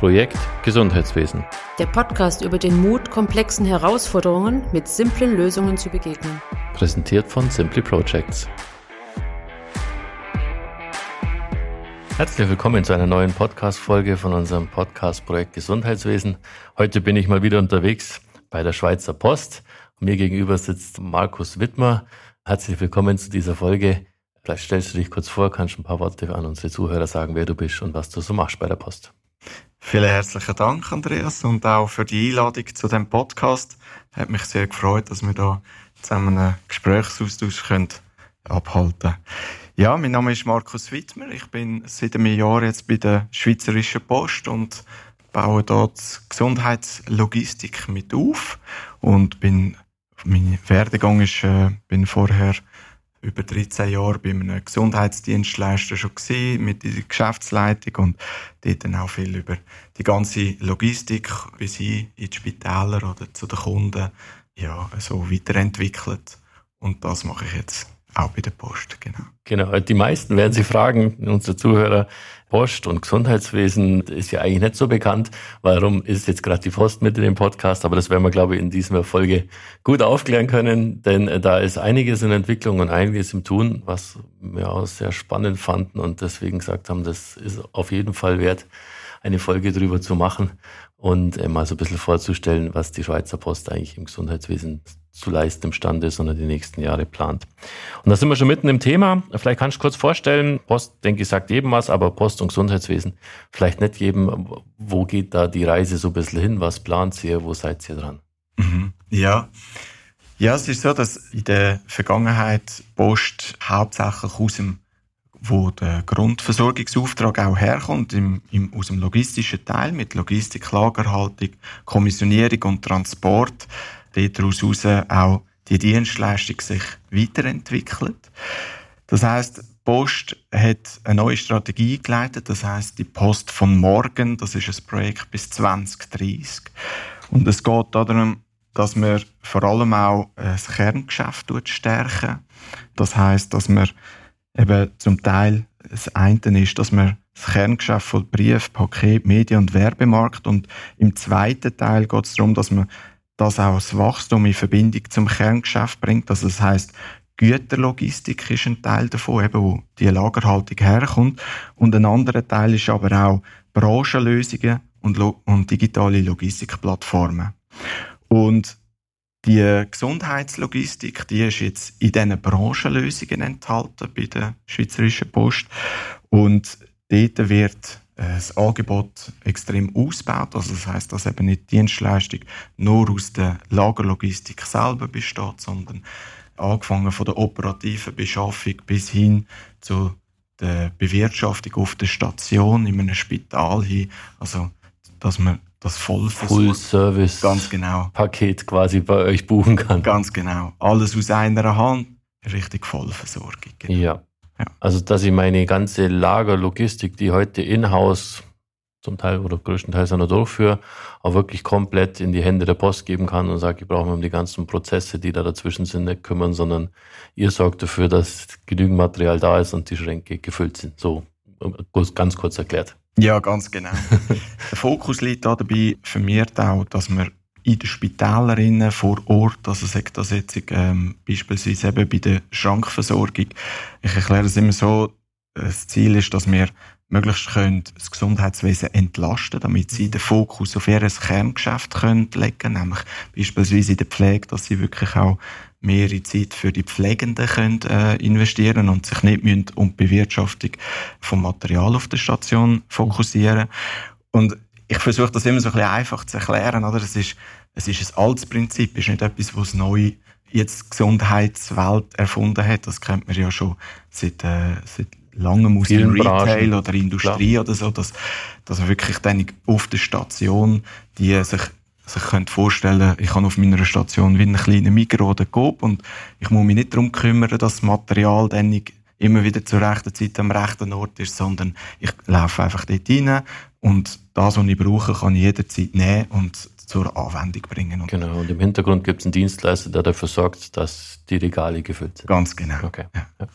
Projekt Gesundheitswesen. Der Podcast über den Mut, komplexen Herausforderungen mit simplen Lösungen zu begegnen. Präsentiert von Simply Projects. Herzlich willkommen zu einer neuen Podcast-Folge von unserem Podcast Projekt Gesundheitswesen. Heute bin ich mal wieder unterwegs bei der Schweizer Post. Mir gegenüber sitzt Markus Wittmer. Herzlich willkommen zu dieser Folge. Vielleicht stellst du dich kurz vor, kannst ein paar Worte an unsere Zuhörer sagen, wer du bist und was du so machst bei der Post. Vielen herzlichen Dank, Andreas, und auch für die Einladung zu dem Podcast. Hat mich sehr gefreut, dass wir da zusammen einen Gesprächsaustausch können abhalten Ja, mein Name ist Markus Wittmer. Ich bin seit einem Jahr jetzt bei der Schweizerischen Post und baue dort Gesundheitslogistik mit auf und bin mein Werdegang ist, äh, bin vorher über 13 Jahre bei einem Gesundheitsdienstleister schon gesehen mit der Geschäftsleitung und dort dann auch viel über die ganze Logistik bis hin in die Spitäler oder zu den Kunden ja, so weiterentwickelt. Und das mache ich jetzt auch bei der Post, genau. Genau, die meisten werden sich fragen, unsere Zuhörer, Post und Gesundheitswesen ist ja eigentlich nicht so bekannt. Warum ist jetzt gerade die Post mit in dem Podcast? Aber das werden wir, glaube ich, in dieser Folge gut aufklären können, denn äh, da ist einiges in Entwicklung und einiges im Tun, was wir auch sehr spannend fanden und deswegen gesagt haben, das ist auf jeden Fall wert, eine Folge drüber zu machen und äh, mal so ein bisschen vorzustellen, was die Schweizer Post eigentlich im Gesundheitswesen zu leisten imstande ist und er die nächsten Jahre plant. Und da sind wir schon mitten im Thema. Vielleicht kannst du kurz vorstellen, Post, denke ich, sagt jedem was, aber Post und Gesundheitswesen vielleicht nicht jedem. Wo geht da die Reise so ein bisschen hin? Was plant ihr? Wo seid ihr dran? Mhm. Ja. Ja, es ist so, dass in der Vergangenheit Post hauptsächlich aus dem wo der Grundversorgungsauftrag auch herkommt, im, im, aus dem logistischen Teil mit Logistik, Lagerhaltung, Kommissionierung und Transport, daraus auch die Dienstleistung sich weiterentwickelt. Das heißt, Post hat eine neue Strategie geleitet, das heißt die Post von morgen, das ist ein Projekt bis 2030. Und es geht darum, dass wir vor allem auch das Kerngeschäft stärken. Das heißt, dass wir eben zum Teil das eine ist, dass man das Kerngeschäft von Brief, Paket, Medien und Werbemarkt und im zweiten Teil geht es darum, dass man das auch das Wachstum in Verbindung zum Kerngeschäft bringt. Also das heißt, Güterlogistik ist ein Teil davon, eben, wo die Lagerhaltung herkommt. Und ein anderer Teil ist aber auch Branchenlösungen und, und digitale Logistikplattformen. Und die Gesundheitslogistik, die ist jetzt in diesen Branchenlösungen enthalten bei der Schweizerischen Post. Und dort wird das Angebot extrem ausgebaut. Also das heißt, dass eben nicht die Dienstleistung nur aus der Lagerlogistik selber besteht, sondern angefangen von der operativen Beschaffung bis hin zu der Bewirtschaftung auf der Station, in einem Spital hin. Also, dass man das Full-Service ganz genau. Paket quasi bei euch buchen kann. Ganz genau. Alles aus einer Hand, richtig Vollversorgung. Genau. Ja. Ja. Also, dass ich meine ganze Lagerlogistik, die heute in-house zum Teil oder größtenteils noch durchführe, auch wirklich komplett in die Hände der Post geben kann und sage, ich brauche mir um die ganzen Prozesse, die da dazwischen sind, nicht kümmern, sondern ihr sorgt dafür, dass genügend Material da ist und die Schränke gefüllt sind. So ganz kurz erklärt. Ja, ganz genau. der Fokus liegt da dabei vermehrt auch, dass wir in den Spitälerinnen vor Ort, also sagt das jetzt ähm, beispielsweise eben bei der Schrankversorgung, ich erkläre es immer so, das Ziel ist, dass wir möglichst können das Gesundheitswesen entlasten, damit sie den Fokus auf ihr Kerngeschäft können legen, nämlich beispielsweise in der Pflege, dass sie wirklich auch mehr Zeit für die Pflegenden können, äh, investieren und sich nicht müssen um die Bewirtschaftung vom Material auf der Station fokussieren. Und ich versuche das immer so ein bisschen einfach zu erklären, oder? Es ist, es ist ein altes Prinzip, es ist nicht etwas, was neu jetzt die Gesundheitswelt erfunden hat. Das kennt man ja schon seit, äh, seit langem aus dem Retail oder Industrie Klar. oder so, dass, dass man wirklich dann auf der Station die sich sich könnt vorstellen, ich habe auf meiner Station wie einen kleinen Mikro oder Coop und ich muss mich nicht darum kümmern, dass das Material dann immer wieder zur rechten Zeit am rechten Ort ist, sondern ich laufe einfach dort rein und das, was ich brauche, kann ich jederzeit nehmen und zur Anwendung bringen. Und genau, und im Hintergrund gibt es einen Dienstleister, der dafür sorgt, dass die Regale gefüllt sind. Ganz genau. Okay. Ja.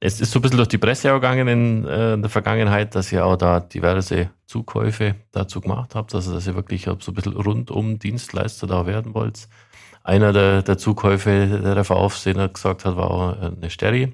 Es ist so ein bisschen durch die Presse gegangen in, äh, in, der Vergangenheit, dass ihr auch da diverse Zukäufe dazu gemacht habt, also dass ihr wirklich so ein bisschen rundum Dienstleister da werden wollt. Einer der, der Zukäufe, der der Aufseher gesagt hat, war auch eine Steri.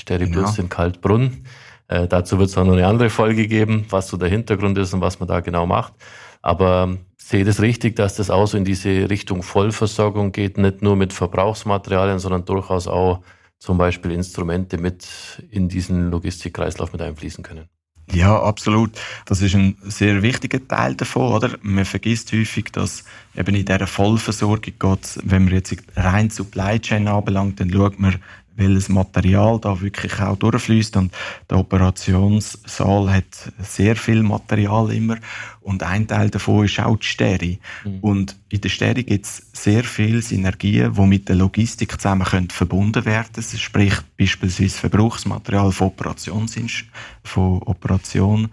Die Steri genau. In Kaltbrunn. Äh, dazu wird es auch noch eine andere Folge geben, was so der Hintergrund ist und was man da genau macht. Aber sehe das richtig, dass das auch so in diese Richtung Vollversorgung geht, nicht nur mit Verbrauchsmaterialien, sondern durchaus auch zum Beispiel Instrumente mit in diesen Logistikkreislauf mit einfließen können? Ja, absolut. Das ist ein sehr wichtiger Teil davon, oder? Man vergisst häufig, dass eben in dieser Vollversorgung geht, wenn man jetzt rein Supply Chain anbelangt, dann schaut man, welches Material da wirklich auch durchfließt und der Operationssaal hat sehr viel Material immer und ein Teil davon ist auch die Steri. Mhm. Und in der Steri gibt es sehr viele Synergien, die mit der Logistik zusammen können verbunden werden können. Sprich beispielsweise Verbrauchsmaterial von, Operations von Operation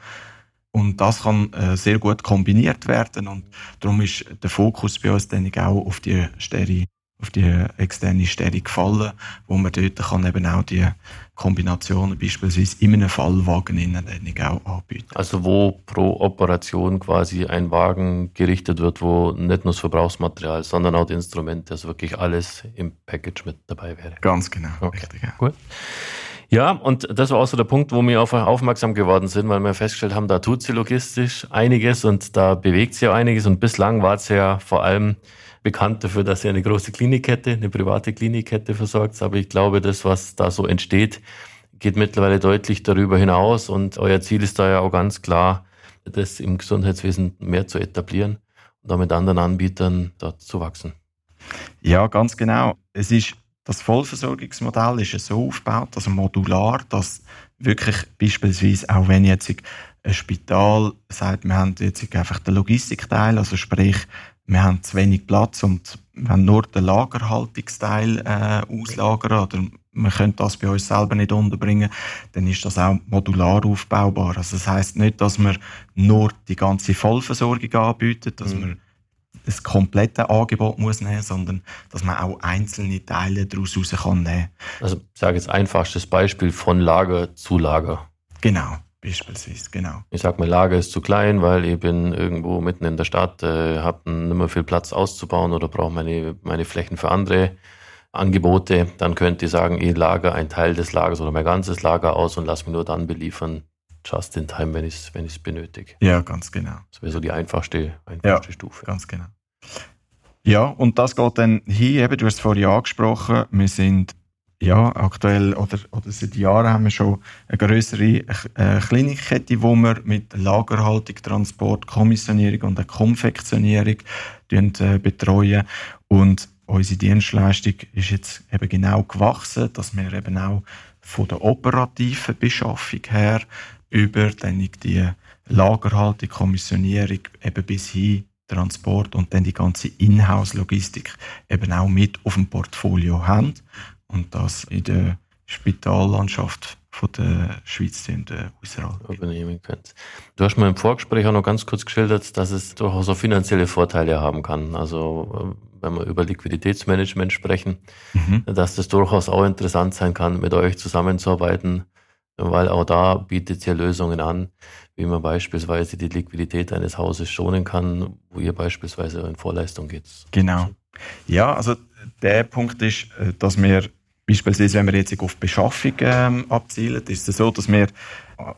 und das kann äh, sehr gut kombiniert werden und darum ist der Fokus bei uns dann auch auf die Steri auf die externe Stellung gefallen, wo man dort kann eben auch die Kombinationen beispielsweise in einem Fallwagen innen auch anbieten. Also wo pro Operation quasi ein Wagen gerichtet wird, wo nicht nur das Verbrauchsmaterial, sondern auch die Instrumente, also wirklich alles im Package mit dabei wäre. Ganz genau, okay. richtig. Ja. Gut. Ja, und das war auch so der Punkt, wo wir auf aufmerksam geworden sind, weil wir festgestellt haben, da tut sie logistisch einiges und da bewegt sie auch einiges und bislang war es ja vor allem bekannt dafür, dass ihr eine große Klinikkette, eine private Klinikkette versorgt. Aber ich glaube, das, was da so entsteht, geht mittlerweile deutlich darüber hinaus. Und euer Ziel ist da ja auch ganz klar, das im Gesundheitswesen mehr zu etablieren und auch mit anderen Anbietern dort zu wachsen. Ja, ganz genau. Es ist das Vollversorgungsmodell ist so aufgebaut, also modular, dass wirklich beispielsweise auch wenn jetzt ein Spital sagt, wir haben jetzt einfach den Logistikteil, also sprich wir haben zu wenig Platz und wenn nur den Lagerhaltungsteil äh, auslagern oder man könnte das bei uns selber nicht unterbringen, dann ist das auch modular aufbaubar. Also das heißt nicht, dass man nur die ganze Vollversorgung anbietet, dass mhm. man das komplette Angebot muss nehmen, sondern dass man auch einzelne Teile daraus raus kann nehmen. Also ich sage jetzt einfachstes Beispiel von Lager zu Lager. Genau. Beispielsweise, genau. Ich sag mal, Lager ist zu klein, weil ich bin irgendwo mitten in der Stadt, äh, habe nicht mehr viel Platz auszubauen oder brauche meine, meine Flächen für andere Angebote. Dann könnt ihr sagen, ich lager einen Teil des Lagers oder mein ganzes Lager aus und lass mich nur dann beliefern, just in time, wenn ich es wenn benötige. Ja, ganz genau. Das wäre so die einfachste, einfachste ja, Stufe. Ganz genau. Ja, und das geht dann hier, eben, du hast es vorhin angesprochen, wir sind ja, aktuell oder, oder seit Jahren haben wir schon eine größere äh, Klinikkette, wo wir mit Lagerhaltung, Transport, Kommissionierung und Konfektionierung äh, betreuen. Und unsere Dienstleistung ist jetzt eben genau gewachsen, dass wir eben auch von der operativen Beschaffung her über dann die Lagerhaltung, Kommissionierung eben bis hin Transport und dann die ganze Inhouse-Logistik eben auch mit auf dem Portfolio haben und das in der Spitallandschaft von der Schweiz in der übernehmen könnt. Du hast mir im Vorgespräch auch noch ganz kurz geschildert, dass es durchaus auch finanzielle Vorteile haben kann. Also äh, wenn wir über Liquiditätsmanagement sprechen, mhm. dass das durchaus auch interessant sein kann, mit euch zusammenzuarbeiten, weil auch da bietet ihr Lösungen an, wie man beispielsweise die Liquidität eines Hauses schonen kann, wo ihr beispielsweise in Vorleistung geht. Genau. Ja, also der Punkt ist, äh, dass wir Beispielsweise, wenn wir jetzt auf Beschaffung ähm, abzielen, ist es so, dass wir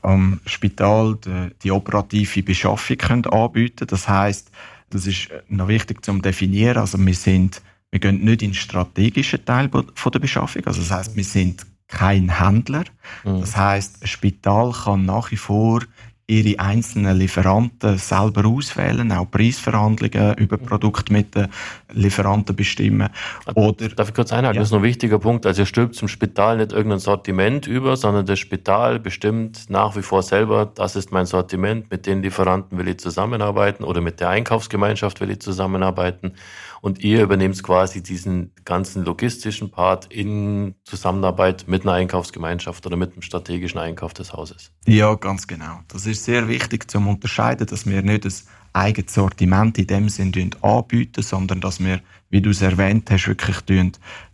am Spital die, die operative Beschaffung können anbieten Das heißt, das ist noch wichtig zu definieren. Also wir sind, wir gehen nicht in den strategischen Teil von der Beschaffung. Also das heißt, wir sind kein Händler. Mhm. Das heißt, ein Spital kann nach wie vor ihre einzelnen Lieferanten selber auswählen, auch Preisverhandlungen über Produkte mit den Lieferanten bestimmen. Oder, Darf ich kurz einhaken? Ja. Das ist ein wichtiger Punkt. Also ihr stülpt zum Spital nicht irgendein Sortiment über, sondern das Spital bestimmt nach wie vor selber, das ist mein Sortiment, mit den Lieferanten will ich zusammenarbeiten oder mit der Einkaufsgemeinschaft will ich zusammenarbeiten und ihr übernehmt quasi diesen ganzen logistischen Part in Zusammenarbeit mit einer Einkaufsgemeinschaft oder mit einem strategischen Einkauf des Hauses. Ja, ganz genau. Das ist sehr wichtig zum Unterscheiden, dass wir nicht ein eigenes Sortiment in dem Sinn anbieten, sondern dass wir, wie du es erwähnt hast, wirklich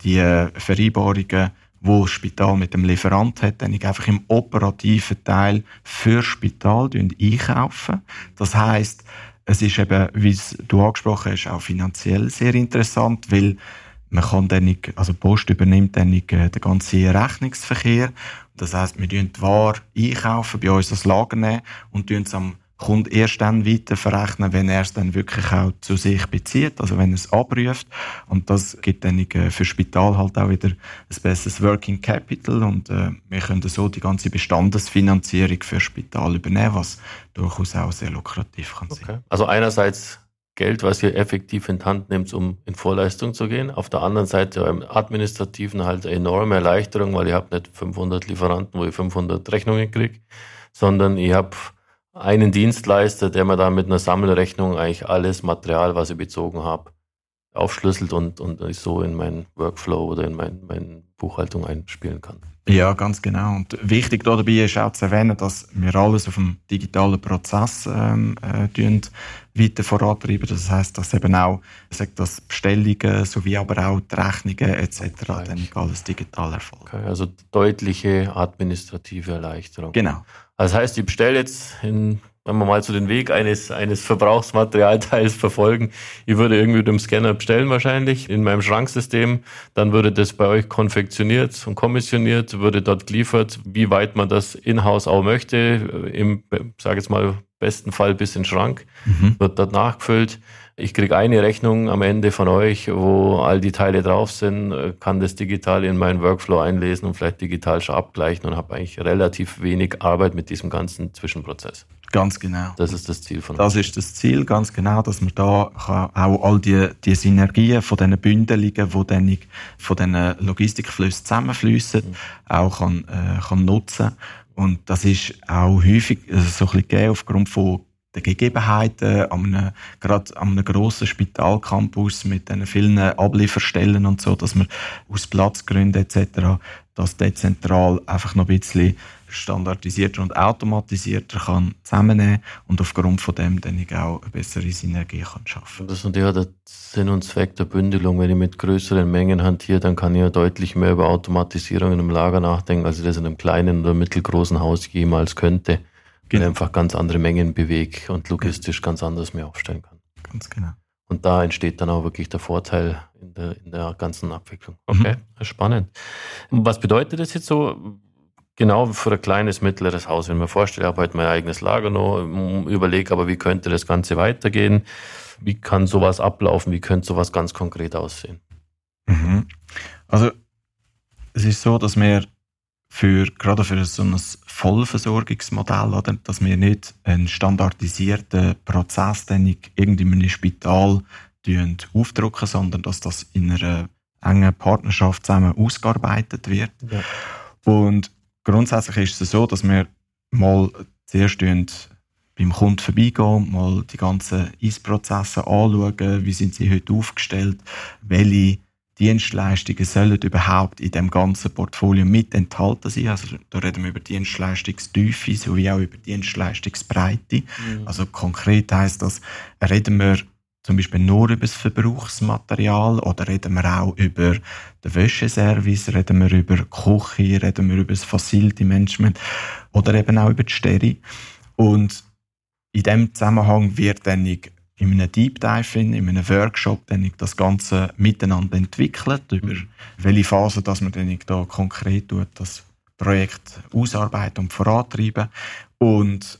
die äh, Vereinbarungen wo das Spital mit dem Lieferant hat, dann einfach im operativen Teil für das Spital einkaufen. Das heißt, es ist eben, wie du angesprochen hast, auch finanziell sehr interessant, weil man kann dann nicht, also Post übernimmt dann nicht äh, den ganzen Rechnungsverkehr. Das heißt, wir die Ware einkaufen, bei uns das Lager nehmen und es am Kunden erst dann weiter verrechnen, wenn er es dann wirklich auch zu sich bezieht, also wenn er es abruft. Und das gibt dann äh, für Spital halt auch wieder ein besseres Working Capital und äh, wir können so die ganze Bestandesfinanzierung für Spital übernehmen, was durchaus auch sehr lukrativ kann sein. Okay. Also einerseits Geld, was ihr effektiv in die Hand nimmt, um in Vorleistung zu gehen. Auf der anderen Seite im Administrativen halt eine enorme Erleichterung, weil ihr habt nicht 500 Lieferanten, wo ihr 500 Rechnungen kriegt, sondern ihr habt einen Dienstleister, der mir da mit einer Sammelrechnung eigentlich alles Material, was ich bezogen habe, aufschlüsselt und, und ich so in meinen Workflow oder in mein, meine Buchhaltung einspielen kann. Ja, ganz genau. Und wichtig dabei ist auch zu erwähnen, dass wir alles auf dem digitalen Prozess ähm, äh, weiter vorantreiben. Das heißt, dass eben auch sagt das Bestellungen sowie aber auch die Rechnungen etc. dann alles digital erfolgt. Okay, also deutliche administrative Erleichterung. Genau. Das heißt, ich bestelle jetzt in wenn wir mal so den Weg eines, eines Verbrauchsmaterialteils verfolgen, ich würde irgendwie mit dem Scanner bestellen wahrscheinlich in meinem Schranksystem, dann würde das bei euch konfektioniert und kommissioniert, würde dort geliefert, wie weit man das in-house auch möchte, im, sage jetzt mal, besten Fall bis in den Schrank, mhm. wird dort nachgefüllt. Ich kriege eine Rechnung am Ende von euch, wo all die Teile drauf sind, kann das digital in meinen Workflow einlesen und vielleicht digital schon abgleichen und habe eigentlich relativ wenig Arbeit mit diesem ganzen Zwischenprozess. Ganz genau. Das ist das Ziel von uns. Das ist das Ziel, ganz genau, dass man da auch all die, die Synergien von diesen Bündelungen, die dann von diesen Logistikflüssen zusammenfließen, mhm. auch kann, äh, kann nutzen. Und das ist auch häufig also so ein bisschen aufgrund von den Gegebenheiten, an einem, gerade an einem grossen Spitalcampus mit den vielen Ablieferstellen und so, dass man aus Platzgründen etc. das dezentral einfach noch ein bisschen standardisierter und automatisierter kann zusammennehmen und aufgrund von dem dann ich auch eine bessere Synergie kann schaffen. Das ist ja der Sinn und Zweck der Bündelung. Wenn ich mit größeren Mengen hantiere, dann kann ich ja deutlich mehr über Automatisierung in einem Lager nachdenken, als ich das in einem kleinen oder mittelgroßen Haus jemals könnte genau. einfach ganz andere Mengen bewege und logistisch ganz anders mehr aufstellen kann. Ganz genau. Und da entsteht dann auch wirklich der Vorteil in der, in der ganzen Abwicklung. Okay, mhm. spannend. Was bedeutet das jetzt so? Genau für ein kleines, mittleres Haus. Wenn ich mir vorstelle, ich habe heute mein eigenes Lager noch, überlege aber, wie könnte das Ganze weitergehen? Wie kann sowas ablaufen? Wie könnte sowas ganz konkret aussehen? Mhm. Also, es ist so, dass wir für, gerade für so ein Vollversorgungsmodell, oder, dass wir nicht einen standardisierten Prozess dann irgendwie in einem Spital aufdrucken, sondern dass das in einer engen Partnerschaft zusammen ausgearbeitet wird. Ja. Und grundsätzlich ist es so, dass wir mal zuerst beim Kunden vorbeigehen, mal die ganzen Eisprozesse anschauen, wie sind sie heute aufgestellt, welche Dienstleistungen sollen überhaupt in dem ganzen Portfolio mit enthalten sein. Also da reden wir über Dienstleistungstiefe sowie auch über Dienstleistungsbreite. Mhm. Also konkret heißt das, reden wir zum Beispiel nur über das Verbrauchsmaterial oder reden wir auch über den Wäscheservice, reden wir über Küche, reden wir über das Facility Management oder eben auch über die Steri. Und in dem Zusammenhang wird dann in einem Deep Dive, in, in einem Workshop, dann das Ganze miteinander entwickelt, über mhm. welche Phase dass man dann da konkret tut, das Projekt ausarbeiten und vorantreiben. Und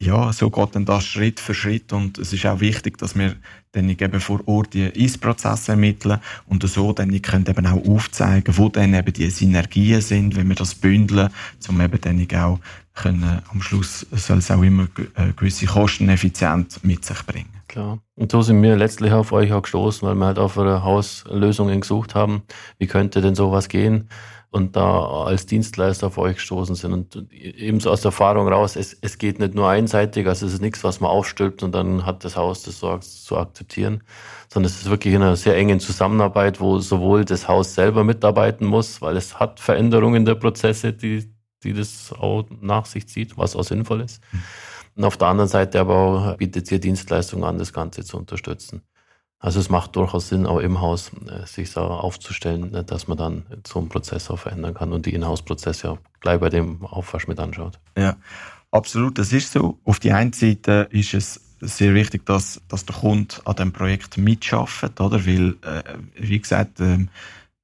ja, so geht dann das Schritt für Schritt und es ist auch wichtig, dass wir dann eben vor Ort die Eisprozesse ermitteln und so dann können eben auch aufzeigen, wo dann eben die Synergien sind, wenn wir das bündeln, um eben dann auch können, am Schluss soll es auch immer äh, gewisse Kosteneffizienz mit sich bringen. Klar. Und so sind wir letztlich auf euch auch gestoßen, weil wir halt auf eine Hauslösungen gesucht haben. Wie könnte denn sowas gehen? Und da als Dienstleister auf euch gestoßen sind. Und ebenso aus der Erfahrung raus, es, es geht nicht nur einseitig, also es ist nichts, was man aufstülpt und dann hat das Haus das so zu akzeptieren, sondern es ist wirklich in einer sehr engen Zusammenarbeit, wo sowohl das Haus selber mitarbeiten muss, weil es hat Veränderungen der Prozesse, die, die das auch nach sich zieht, was auch sinnvoll ist. Und auf der anderen Seite aber auch bietet sie Dienstleistungen an, das Ganze zu unterstützen. Also es macht durchaus Sinn, auch im Haus äh, sich so aufzustellen, ne, dass man dann so einen Prozess auch verändern kann und die Inhouse-Prozesse auch gleich bei dem Aufwasch mit anschaut. Ja, absolut, das ist so. Auf die einen Seite ist es sehr wichtig, dass, dass der Kunde an dem Projekt mitschafft, oder? Weil, äh, wie gesagt, äh,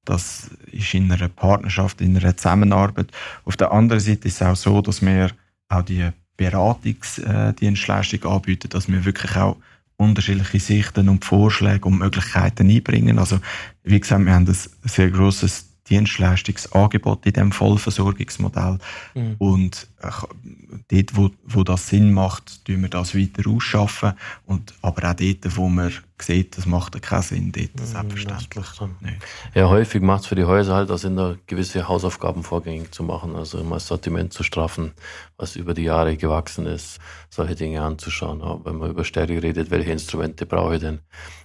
das ist in einer Partnerschaft, in einer Zusammenarbeit. Auf der anderen Seite ist es auch so, dass wir auch die Beratungsdienstleistung anbieten, dass wir wirklich auch unterschiedliche Sichten und Vorschläge und Möglichkeiten einbringen. Also, wie gesagt, wir haben ein sehr grosses Dienstleistungsangebot in dem Vollversorgungsmodell. Mhm. Und äh, dort, wo, wo das Sinn macht, tun wir das weiter ausschaffen. Und, aber auch dort, wo man sieht, das macht keinen Sinn, dort mhm, selbstverständlich. Ja, häufig macht es für die Häuser halt auch Sinn, da gewisse Hausaufgaben vorgängig zu machen, also immer das Sortiment zu straffen, was über die Jahre gewachsen ist, solche Dinge anzuschauen. Auch wenn man über Stärke redet, welche Instrumente brauche ich denn?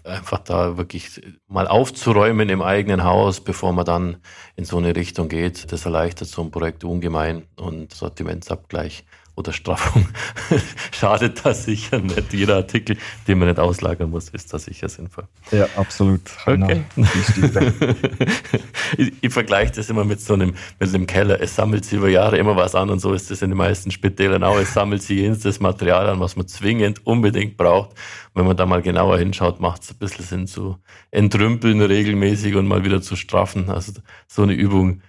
Einfach da wirklich mal aufzuräumen im eigenen Haus, bevor man dann in so eine Richtung geht. Das erleichtert so ein Projekt ungemein und Sortimentsabgleich oder Straffung schadet das sicher nicht. Jeder Artikel, den man nicht auslagern muss, ist da sicher sinnvoll. Ja, absolut. Okay. ich, ich vergleiche das immer mit so einem, mit einem Keller. Es sammelt sich über Jahre immer was an und so ist das in den meisten Spitälern auch. Es sammelt sich jenes das Material an, was man zwingend unbedingt braucht. Und wenn man da mal genauer hinschaut, macht es ein bisschen Sinn zu entrümpeln regelmäßig und mal wieder zu straffen. Also so eine Übung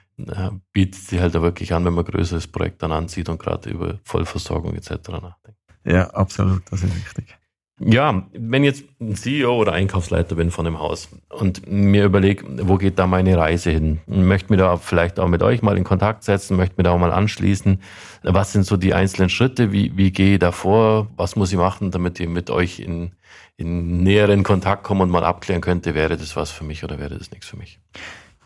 bietet sich halt da wirklich an, wenn man ein größeres Projekt dann anzieht und gerade über Vollversorgung etc. nachdenkt. Ja, absolut, das ist wichtig. Ja, wenn jetzt ein CEO oder Einkaufsleiter bin von einem Haus und mir überlege, wo geht da meine Reise hin? Möchte mir da vielleicht auch mit euch mal in Kontakt setzen, möchte mir da auch mal anschließen. Was sind so die einzelnen Schritte? Wie, wie gehe ich da vor? Was muss ich machen, damit ich mit euch in, in näheren Kontakt komme und mal abklären könnte, wäre das was für mich oder wäre das nichts für mich?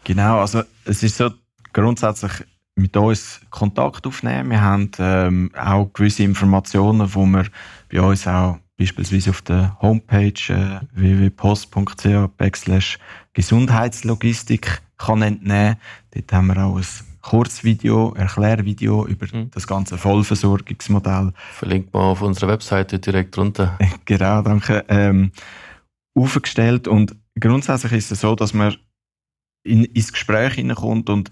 Genau, also es ist so, grundsätzlich mit uns Kontakt aufnehmen. Wir haben ähm, auch gewisse Informationen, die wir bei uns auch beispielsweise auf der Homepage äh, www.post.ch Gesundheitslogistik kann entnehmen. Dort haben wir auch ein Kurzvideo, Erklärvideo über mhm. das ganze Vollversorgungsmodell. Verlinkt man auf unserer Webseite direkt drunter. genau, danke. Ähm, aufgestellt und grundsätzlich ist es so, dass man in, ins Gespräch hineinkommt und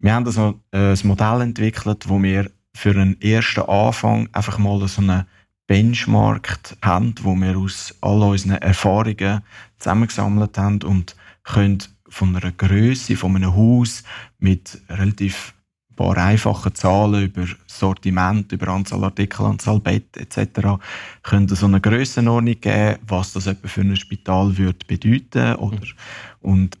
wir haben also ein Modell entwickelt, wo wir für einen ersten Anfang einfach mal so einen Benchmark haben, wo wir aus all unseren Erfahrungen zusammengesammelt haben und können von einer Größe von einem Haus mit relativ paar einfachen Zahlen über Sortiment, über Anzahl Artikel, Anzahl Bett etc. können so eine Grössenordnung geben, was das etwa für ein Spital würde bedeuten oder mhm. und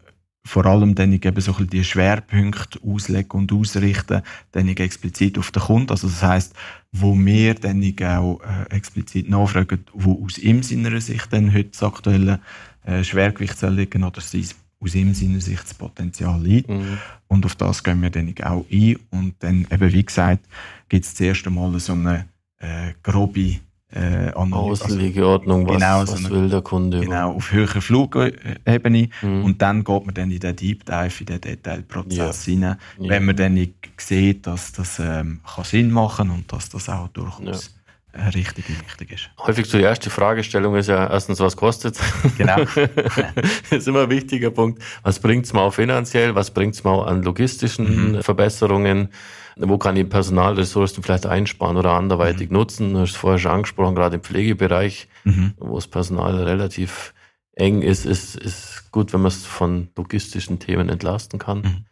vor allem dann ich eben so ein bisschen die Schwerpunkte auslegen und ausrichten, dann ich explizit auf den Kunden. Also das heißt, wo wir dann ich auch äh, explizit nachfragen, wo aus ihm seiner Sicht dann heute das aktuelle äh, Schwergewicht soll liegen oder sei aus ihm seiner Sicht das Potenzial liegt. Mhm. Und auf das gehen wir dann auch ein. Und dann eben, wie gesagt, gibt es zuerst einmal so eine äh, grobe äh, Außenlegeordnung, was, genau, was so will der Kunde? Genau, auf höherer Flugebene. Mhm. Und dann geht man dann in den Deep Dive, in den Detailprozess ja. rein, ja. wenn man dann sieht, dass das ähm, kann Sinn machen und dass das auch durchaus ja. äh, richtig wichtig ist. Häufig so die erste Fragestellung ist ja erstens, was kostet Genau. das ist immer ein wichtiger Punkt. Was bringt es mal finanziell? Was bringt es mal an logistischen mhm. Verbesserungen? Wo kann ich Personalressourcen vielleicht einsparen oder anderweitig mhm. nutzen. Du hast es vorher schon angesprochen, gerade im Pflegebereich, mhm. wo das Personal relativ eng ist, ist, ist gut, wenn man es von logistischen Themen entlasten kann. Mhm.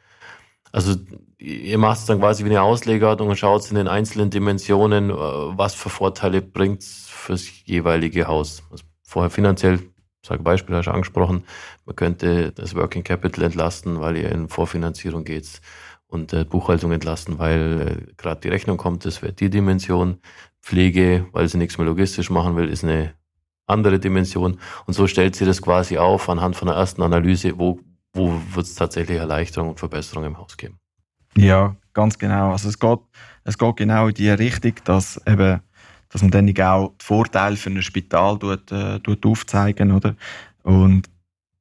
Also ihr macht es dann quasi wie eine Auslegeordnung und schaut in den einzelnen Dimensionen, äh, was für Vorteile bringt es fürs jeweilige Haus. Also vorher finanziell, sage Beispiel, hast du angesprochen, man könnte das Working Capital entlasten, weil ihr in Vorfinanzierung geht und äh, Buchhaltung entlasten, weil äh, gerade die Rechnung kommt, das wäre die Dimension. Pflege, weil sie nichts mehr logistisch machen will, ist eine andere Dimension. Und so stellt sie das quasi auf anhand von der ersten Analyse, wo, wo wird es tatsächlich Erleichterung und Verbesserung im Haus geben. Ja, ganz genau. Also es geht, es geht genau in die Richtung, dass eben, dass man dann auch die Vorteile für ein Spital tut, äh, tut aufzeigen, oder? Und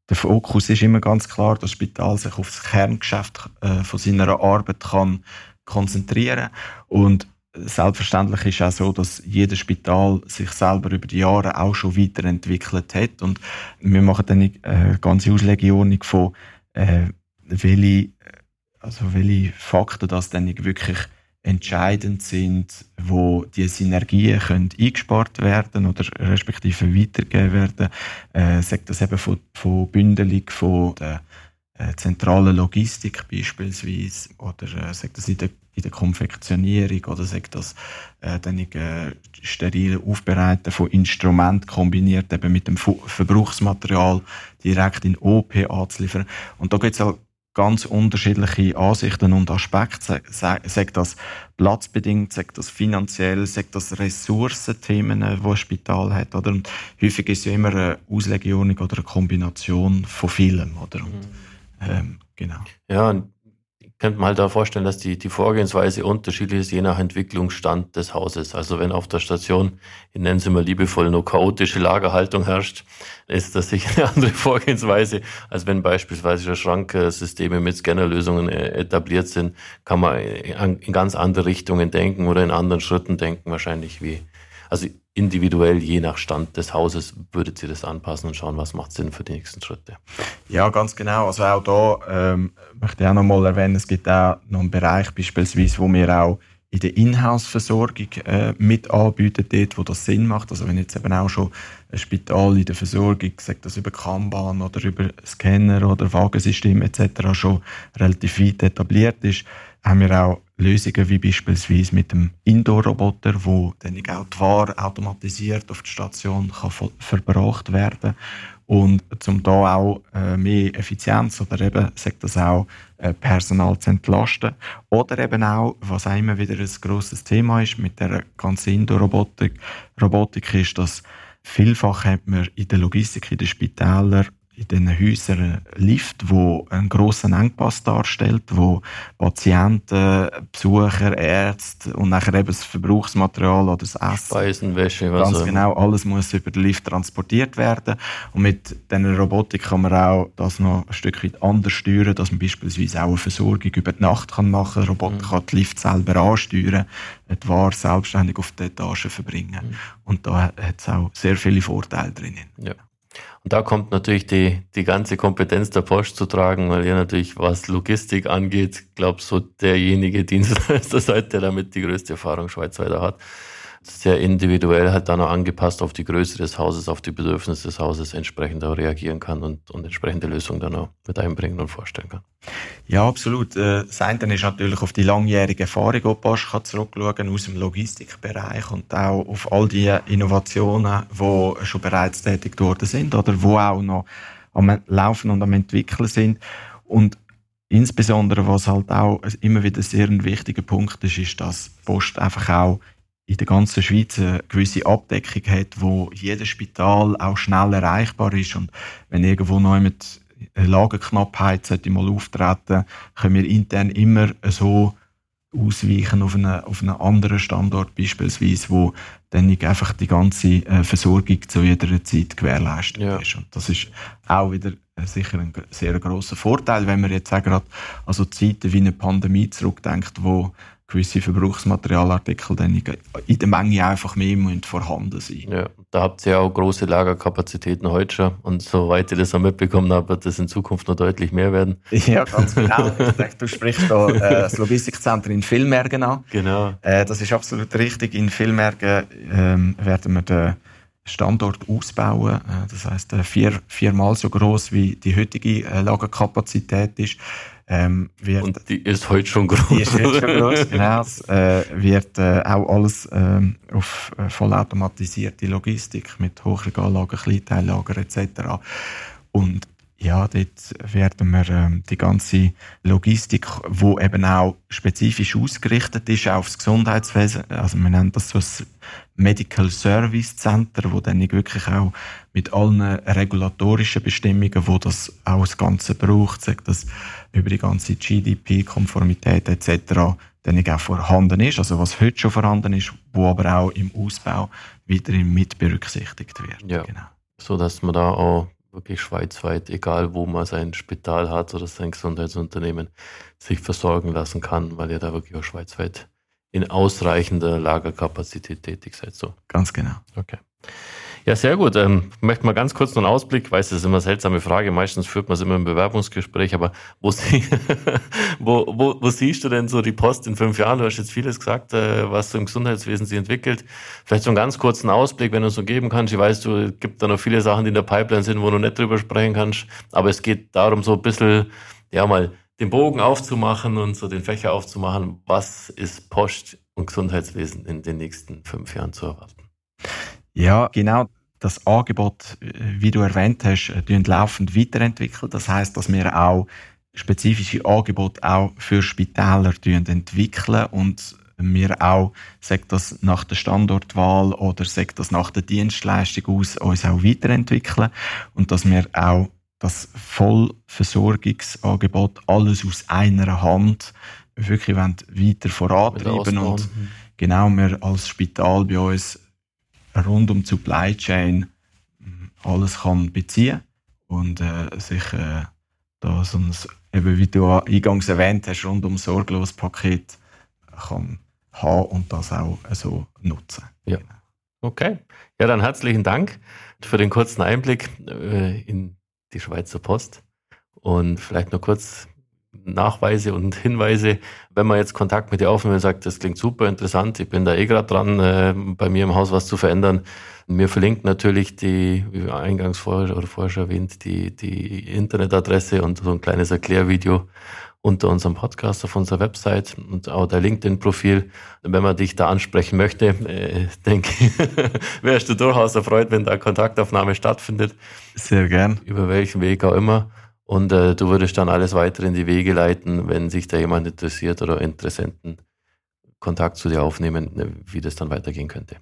der Fokus ist immer ganz klar, dass das Spital sich auf das Kerngeschäft äh, von seiner Arbeit kann konzentrieren. Und selbstverständlich ist auch so, dass jedes Spital sich selber über die Jahre auch schon weiterentwickelt hat. Und wir machen dann eine ganze Auslegeordnung von äh, welche, also welche Fakten das dann wirklich entscheidend sind, wo die Synergien können eingespart werden oder respektive weitergegeben werden. Äh, sagt das eben von, von Bündelung von der äh, zentralen Logistik beispielsweise oder äh, sagt das in der, in der Konfektionierung oder sagt das äh, dann äh, steril Aufbereiten von Instrumenten kombiniert eben mit dem Verbrauchsmaterial direkt in OP anzuliefern. Und da gibt es halt ganz unterschiedliche Ansichten und Aspekte. Sagt das platzbedingt, sagt das finanziell, sagt das Ressourcenthemen, die ein Spital hat, oder? Und häufig ist es ja immer eine Auslegeordnung oder eine Kombination von vielem, oder? Und, mhm. ähm, genau. Ja, und könnte man halt da vorstellen, dass die, die Vorgehensweise unterschiedlich ist, je nach Entwicklungsstand des Hauses. Also wenn auf der Station, ich nenne es immer liebevoll, nur chaotische Lagerhaltung herrscht, ist das sicher eine andere Vorgehensweise, als wenn beispielsweise Schranksysteme mit Scannerlösungen äh, etabliert sind, kann man in ganz andere Richtungen denken oder in anderen Schritten denken wahrscheinlich wie. Also individuell, je nach Stand des Hauses, würdet ihr das anpassen und schauen, was macht Sinn für die nächsten Schritte? Ja, ganz genau. Also auch da ähm, möchte ich auch noch mal erwähnen, es gibt auch noch einen Bereich beispielsweise, wo wir auch in der Inhouse-Versorgung äh, mit anbieten, dort, wo das Sinn macht. Also wenn jetzt eben auch schon ein Spital in der Versorgung, sagt das über Kanban oder über Scanner oder Wagensystem etc. schon relativ weit etabliert ist, haben wir auch Lösungen wie beispielsweise mit dem Indoor-Roboter, wo dann auch die Ware automatisiert auf die Station kann verbracht werden und zum da auch äh, mehr Effizienz oder eben, sagt das auch, äh, Personal zu entlasten. Oder eben auch, was auch immer wieder ein grosses Thema ist mit der ganzen Indoor-Robotik, Robotik ist, dass vielfach hat man in der Logistik, in den Spitälern in diesen Häusern Lift, wo einen grossen Engpass darstellt, wo Patienten, Besucher, Ärzte und nachher eben das Verbrauchsmaterial oder das Essen, Speisenwäsche, was ganz genau, alles muss über den Lift transportiert werden. Und mit dieser Robotik kann man auch das noch ein Stück weit anders steuern, dass man beispielsweise auch eine Versorgung über die Nacht kann machen kann. Der Roboter mhm. kann die Lift selber ansteuern, die Ware selbstständig auf die Etage verbringen. Mhm. Und da hat es auch sehr viele Vorteile drin. Ja. Und da kommt natürlich die, die ganze Kompetenz der Post zu tragen, weil ihr natürlich, was Logistik angeht, glaub so derjenige Dienstleister seid, der damit die größte Erfahrung schweizweit hat sehr individuell halt dann auch angepasst auf die Größe des Hauses, auf die Bedürfnisse des Hauses entsprechend auch reagieren kann und, und entsprechende Lösungen dann auch mit einbringen und vorstellen kann. Ja, absolut. Äh, das eine ist natürlich auf die langjährige Erfahrung, die Bosch kann zurückschauen aus dem Logistikbereich und auch auf all die Innovationen, die schon bereits tätig worden sind oder wo auch noch am Laufen und am Entwickeln sind. Und insbesondere, was halt auch immer wieder sehr ein wichtiger Punkt ist, ist, dass Post einfach auch in der ganzen Schweiz eine gewisse Abdeckung hat, wo jedes Spital auch schnell erreichbar ist. Und wenn irgendwo noch mit Lagerknappheit sollte mal auftreten, können wir intern immer so ausweichen auf einen, auf einen anderen Standort beispielsweise, wo dann einfach die ganze äh, Versorgung zu jeder Zeit gewährleistet ja. ist. Und das ist auch wieder äh, sicher ein sehr großer Vorteil, wenn man jetzt auch gerade also Zeiten wie eine Pandemie zurückdenkt, wo gewisse Verbrauchsmaterialartikel dann in der Menge einfach mehr vorhanden sein Ja, da habt ihr ja auch große Lagerkapazitäten heute schon. Und soweit ich das auch mitbekommen habe, wird das in Zukunft noch deutlich mehr werden. Ja, ganz genau. ich denke, du sprichst da äh, das Logistikzentrum in Villmergen an. Genau. Äh, das ist absolut richtig. In Villmergen ähm, werden wir den Standort ausbauen. Äh, das heißt äh, vier, viermal so groß wie die heutige äh, Lagerkapazität ist. Ähm, wird, und die ist heute schon groß. Die ist heute schon groß, genau. Es äh, wird äh, auch alles ähm, auf äh, vollautomatisierte Logistik mit Hochregallager, Kleinteillager etc. Und ja, dort werden wir ähm, die ganze Logistik, wo eben auch spezifisch ausgerichtet ist auf das Gesundheitswesen, also wir nennen das so ein Medical Service Center, wo dann wirklich auch mit allen regulatorischen Bestimmungen, wo das auch das Ganze braucht, sagt das über die ganze GDP-Konformität etc. dann auch vorhanden ist, also was heute schon vorhanden ist, wo aber auch im Ausbau weiterhin mit berücksichtigt wird. Ja, genau. so dass man da auch wirklich schweizweit, egal wo man sein Spital hat oder sein Gesundheitsunternehmen, sich versorgen lassen kann, weil ihr da wirklich auch schweizweit in ausreichender Lagerkapazität tätig seid. So. Ganz genau. Okay. Ja, sehr gut. Ähm, möchte mal ganz kurz noch einen Ausblick. Ich weiß, das ist immer eine seltsame Frage. Meistens führt man es immer im Bewerbungsgespräch, aber wo, sie, wo, wo, wo siehst du denn so die Post in fünf Jahren? Du hast jetzt vieles gesagt, äh, was so im Gesundheitswesen sich entwickelt. Vielleicht so einen ganz kurzen Ausblick, wenn du es so geben kannst. Ich weiß, du gibt da noch viele Sachen, die in der Pipeline sind, wo du nicht drüber sprechen kannst. Aber es geht darum, so ein bisschen, ja, mal den Bogen aufzumachen und so den Fächer aufzumachen. Was ist Post und Gesundheitswesen in den nächsten fünf Jahren zu erwarten? Ja, genau. Das Angebot, äh, wie du erwähnt hast, äh, laufend weiterentwickeln. Das heißt, dass wir auch spezifische Angebote auch für Spitäler entwickeln und wir auch, sagt das nach der Standortwahl oder sagt das nach der Dienstleistung aus, uns auch weiterentwickeln und dass wir auch das Vollversorgungsangebot alles aus einer Hand wirklich weiter vorantreiben und genau wir als Spital bei uns rund um Supply Chain mm, alles kann beziehen und äh, sich äh, da so ein, eben wie du eingangs erwähnt hast, rund um sorglos Paket kann haben und das auch so nutzen. Ja. Okay. Ja, dann herzlichen Dank für den kurzen Einblick äh, in die Schweizer Post und vielleicht noch kurz Nachweise und Hinweise, wenn man jetzt Kontakt mit dir aufnimmt und sagt, das klingt super interessant, ich bin da eh gerade dran, äh, bei mir im Haus was zu verändern. Mir verlinkt natürlich die, wie eingangs vorher oder vorher schon erwähnt, die, die Internetadresse und so ein kleines Erklärvideo unter unserem Podcast auf unserer Website und auch der LinkedIn-Profil. Wenn man dich da ansprechen möchte, äh, denke ich, wärst du durchaus erfreut, wenn da Kontaktaufnahme stattfindet. Sehr gern. Über welchen Weg auch immer. Und äh, du würdest dann alles weitere in die Wege leiten, wenn sich da jemand interessiert oder Interessenten Kontakt zu dir aufnehmen, ne, wie das dann weitergehen könnte.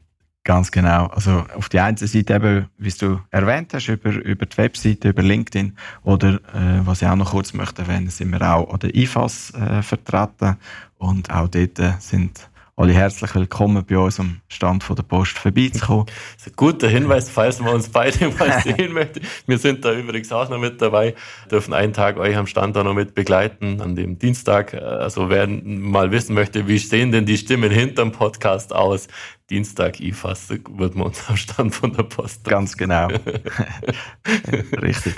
Ganz genau. Also auf die einen Seite eben, wie du erwähnt hast, über, über die Webseite, über LinkedIn oder äh, was ich auch noch kurz möchte erwähnen, sind wir auch an der IFAS äh, vertreten und auch dort äh, sind alle herzlich willkommen bei uns am Stand von der Post vorbeizukommen. Das ist ein guter Hinweis, falls man uns beide mal sehen möchte. Wir sind da übrigens auch noch mit dabei, dürfen einen Tag euch am Stand auch noch mit begleiten an dem Dienstag. Also wer mal wissen möchte, wie sehen denn die Stimmen hinterm Podcast aus, Dienstag IFAS wird man uns am Stand von der Post. Ganz genau. Richtig.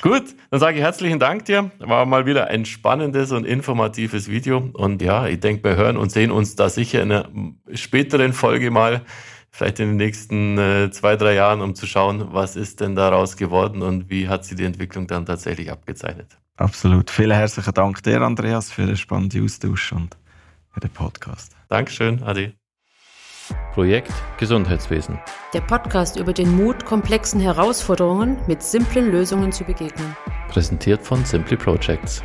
Gut, dann sage ich herzlichen Dank dir. War mal wieder ein spannendes und informatives Video. Und ja, ich denke, wir hören und sehen uns da sicher in einer späteren Folge mal, vielleicht in den nächsten äh, zwei, drei Jahren, um zu schauen, was ist denn daraus geworden und wie hat sich die Entwicklung dann tatsächlich abgezeichnet. Absolut. Vielen herzlichen Dank dir, Andreas, für den spannenden Austausch und für den Podcast. Dankeschön, Adi. Projekt Gesundheitswesen. Der Podcast über den Mut, komplexen Herausforderungen mit simplen Lösungen zu begegnen. Präsentiert von Simply Projects.